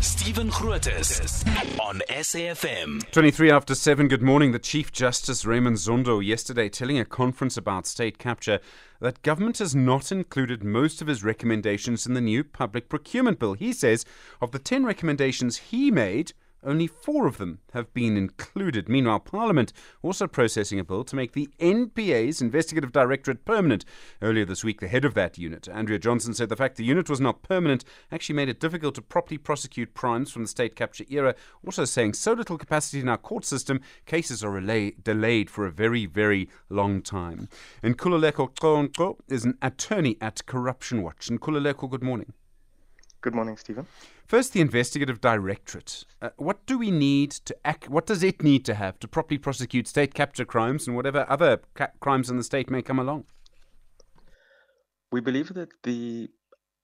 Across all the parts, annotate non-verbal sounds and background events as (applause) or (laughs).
Stephen Grootes on SAFM. 23 after 7, good morning. The Chief Justice Raymond Zondo yesterday telling a conference about state capture that government has not included most of his recommendations in the new public procurement bill. He says of the 10 recommendations he made, only four of them have been included. Meanwhile, Parliament also processing a bill to make the NPA's investigative directorate permanent. Earlier this week, the head of that unit, Andrea Johnson, said the fact the unit was not permanent actually made it difficult to properly prosecute crimes from the state capture era. Also saying so little capacity in our court system, cases are relay- delayed for a very, very long time. And Nkululeko Conco is an attorney at Corruption Watch. And Nkululeko, good morning. Good morning, Stephen. First, the investigative directorate. Uh, what do we need to act? What does it need to have to properly prosecute state capture crimes and whatever other ca- crimes in the state may come along? We believe that the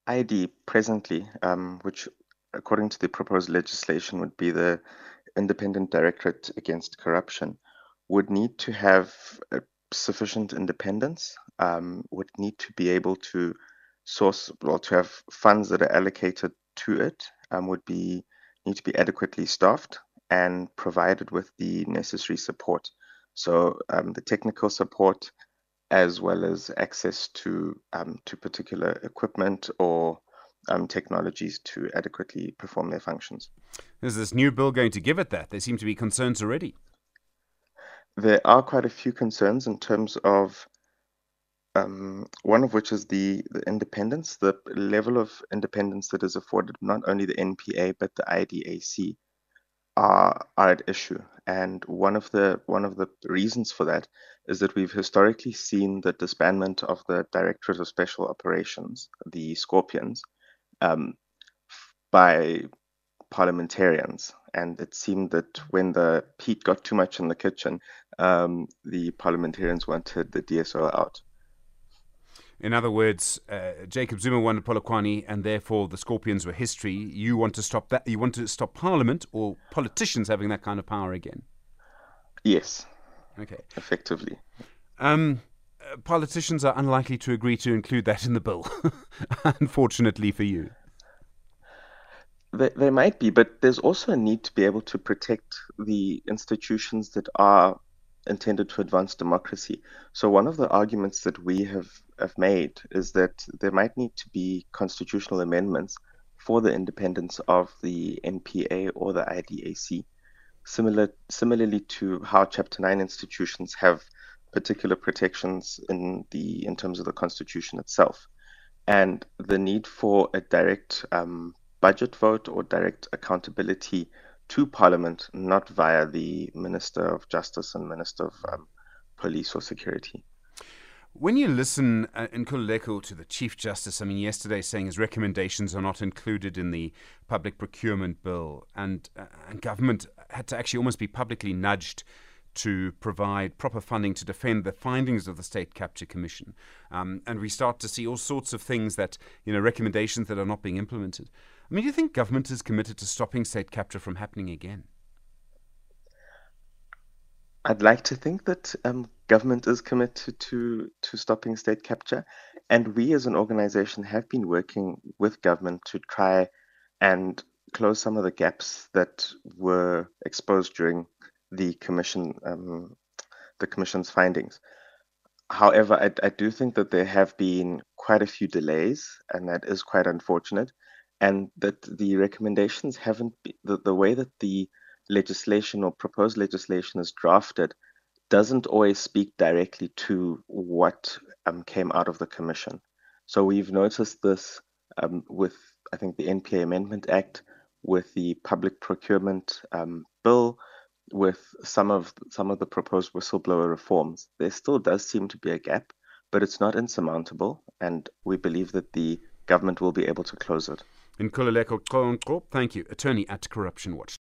ID presently, um, which according to the proposed legislation would be the Independent Directorate Against Corruption, would need to have sufficient independence, um, would need to be able to source or to have funds that are allocated to it um, would be need to be adequately staffed and provided with the necessary support. So um, the technical support, as well as access to um, to particular equipment or um, technologies to adequately perform their functions. Is this new bill going to give it that? There seem to be concerns already. There are quite a few concerns in terms of um, one of which is the, the independence, the level of independence that is afforded not only the NPA but the IDAC are, are at issue. And one of the one of the reasons for that is that we've historically seen the disbandment of the Directorate of Special Operations, the Scorpions, um, by parliamentarians. And it seemed that when the heat got too much in the kitchen, um, the parliamentarians wanted the DSO out. In other words, uh, Jacob Zuma wanted Polokwane, and therefore the Scorpions were history. You want to stop that? You want to stop Parliament or politicians having that kind of power again? Yes. Okay. Effectively. Um, uh, politicians are unlikely to agree to include that in the bill, (laughs) unfortunately for you. They, they might be, but there's also a need to be able to protect the institutions that are intended to advance democracy. So one of the arguments that we have, have made is that there might need to be constitutional amendments for the independence of the NPA or the IDAC, similar similarly to how Chapter 9 institutions have particular protections in the in terms of the constitution itself, and the need for a direct um, budget vote or direct accountability to Parliament, not via the Minister of Justice and Minister of um, Police or Security. When you listen uh, in Nkululeko to the Chief Justice, I mean, yesterday saying his recommendations are not included in the public procurement bill, and, uh, and government had to actually almost be publicly nudged to provide proper funding to defend the findings of the State Capture Commission. Um, and we start to see all sorts of things that, you know, recommendations that are not being implemented. I mean, do you think government is committed to stopping state capture from happening again? I'd like to think that um, government is committed to, to stopping state capture. And we as an organization have been working with government to try and close some of the gaps that were exposed during the commission um, the commission's findings. However, I, I, do think that there have been quite a few delays, and that is quite unfortunate, and that the recommendations haven't been, the, the way that the legislation or proposed legislation is drafted doesn't always speak directly to what um, came out of the commission. So we've noticed this um, with, I think, the NPA Amendment Act, with the public procurement um, bill, with some of some of the proposed whistleblower reforms, there still does seem to be a gap, but it's not insurmountable, and we believe that the government will be able to close it. Nkululeko Conco, thank you, attorney at Corruption Watch.